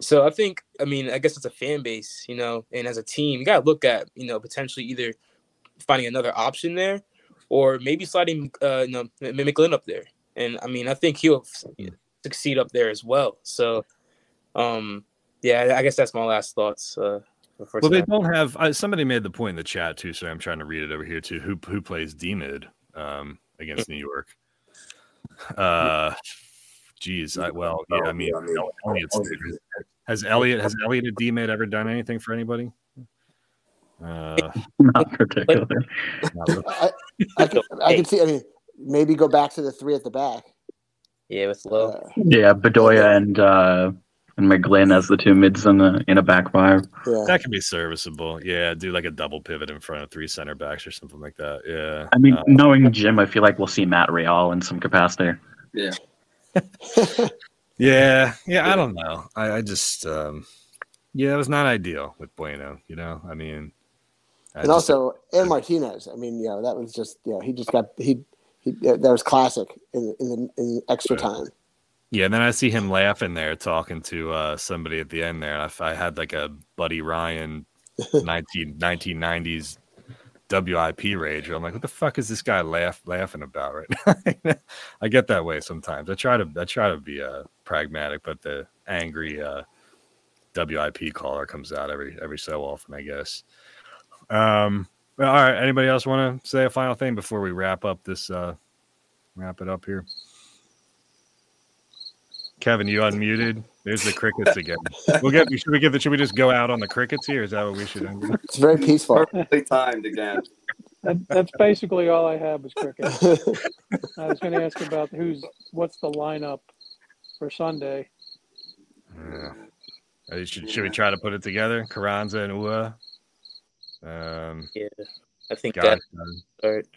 [SPEAKER 2] So I think, I mean, I guess it's a fan base, you know, and as a team, you got to look at, you know, potentially either finding another option there or maybe sliding, uh, you know, McGlynn up there. And I mean, I think he'll succeed up there as well. So, um, yeah, I guess that's my last thoughts. Uh,
[SPEAKER 1] well, tonight. they don't have. Uh, somebody made the point in the chat too, so I'm trying to read it over here too. Who who plays D mid um, against New York? Uh, geez, I, well, yeah, I mean, Elliott's, has Elliott has Elliott at D ever done anything for anybody?
[SPEAKER 4] Uh, [laughs] not particularly.
[SPEAKER 5] I, I, can, I can see. I mean, maybe go back to the three at the back.
[SPEAKER 2] Yeah, with Lowe.
[SPEAKER 4] Uh, yeah, Bedoya and uh, and McGlynn as the two mids in the in a back five.
[SPEAKER 1] Yeah. That can be serviceable. Yeah, do like a double pivot in front of three center backs or something like that. Yeah.
[SPEAKER 4] I mean, um, knowing Jim, I feel like we'll see Matt Real in some capacity.
[SPEAKER 6] Yeah. [laughs]
[SPEAKER 1] yeah, yeah. I don't know. I, I just, um, yeah, it was not ideal with Bueno. You know, I mean,
[SPEAKER 5] I and just, also and Martinez. I mean, you know, that was just, you know, he just got he he that was classic in in, in extra time.
[SPEAKER 1] Yeah, and then I see him laughing there, talking to uh, somebody at the end there. I, I had like a Buddy Ryan [laughs] 19, 1990s WIP rage. I'm like, what the fuck is this guy laugh laughing about right now? [laughs] I get that way sometimes. I try to I try to be uh, pragmatic, but the angry uh, WIP caller comes out every every so often, I guess. Um, all right. Anybody else want to say a final thing before we wrap up this? Uh, wrap it up here. Kevin, you unmuted. There's the crickets again. We'll get. Should we get the? Should we just go out on the crickets here? Is that what we should do?
[SPEAKER 5] It's very peaceful.
[SPEAKER 6] Perfectly timed again.
[SPEAKER 7] That, that's basically all I have is crickets. I was going to ask about who's what's the lineup for Sunday.
[SPEAKER 1] Yeah. Should, should we try to put it together? Carranza and Uhre.
[SPEAKER 2] Um, yeah, I think that. Start.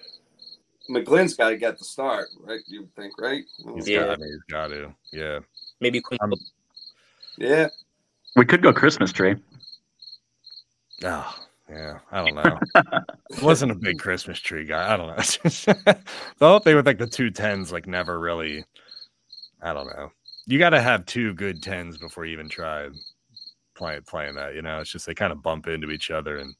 [SPEAKER 6] McGlynn's got to get the start, right? You think, right?
[SPEAKER 1] He's yeah, got, he's got to. Yeah,
[SPEAKER 2] maybe. Um,
[SPEAKER 6] yeah,
[SPEAKER 4] we could go Christmas tree.
[SPEAKER 1] Oh, yeah. I don't know. wasn't a big Christmas tree guy. I don't know. the whole thing with like the two tens, like never really. I don't know. You got to have two good tens before you even try playing playing that. You know, it's just they kind of bump into each other and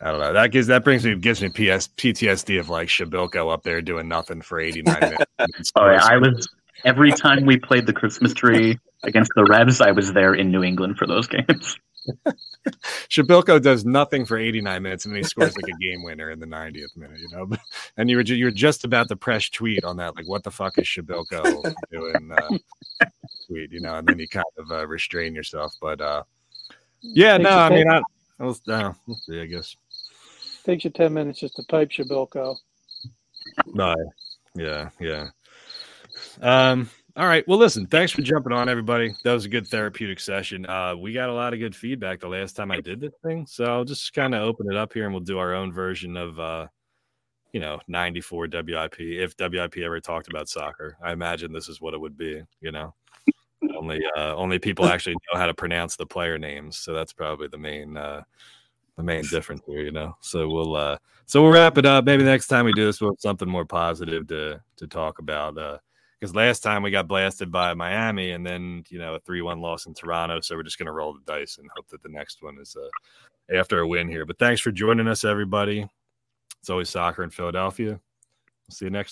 [SPEAKER 1] I don't know. That gives that brings me gives me PS PTSD of like Przybylko up there doing nothing for 89 [laughs] minutes.
[SPEAKER 4] oh yeah, I was every time we played the Christmas tree against the Revs, I was there in New England for those games. [laughs]
[SPEAKER 1] Przybylko does nothing for 89 minutes and then he scores like a game winner in the 90th minute, you know. [laughs] And you were you're just about to press tweet on that, like what the fuck is Przybylko [laughs] doing? Uh, tweet, you know, and then you kind of uh, restrain yourself. But uh, yeah, no, I mean, I, I was, uh, we'll see, I guess.
[SPEAKER 7] Takes you 10 minutes just to type Przybylko.
[SPEAKER 1] No, yeah, yeah. Um, all right. Well, listen, thanks for jumping on, everybody. That was a good therapeutic session. Uh, we got a lot of good feedback the last time I did this thing. So I'll just kind of open it up here and we'll do our own version of, uh, you know, 94 WIP. If WIP ever talked about soccer, I imagine this is what it would be, you know. only uh only people [laughs] actually know how to pronounce the player names. So that's probably the main uh the main difference here, you know. So we'll uh so we'll wrap it up. Maybe next time we do this, we'll have something more positive to to talk about. Uh because last time we got blasted by Miami and then you know a three one loss in Toronto. So we're just gonna roll the dice and hope that the next one is uh after a win here. But thanks for joining us, everybody. It's always soccer in Philadelphia. We'll see you next.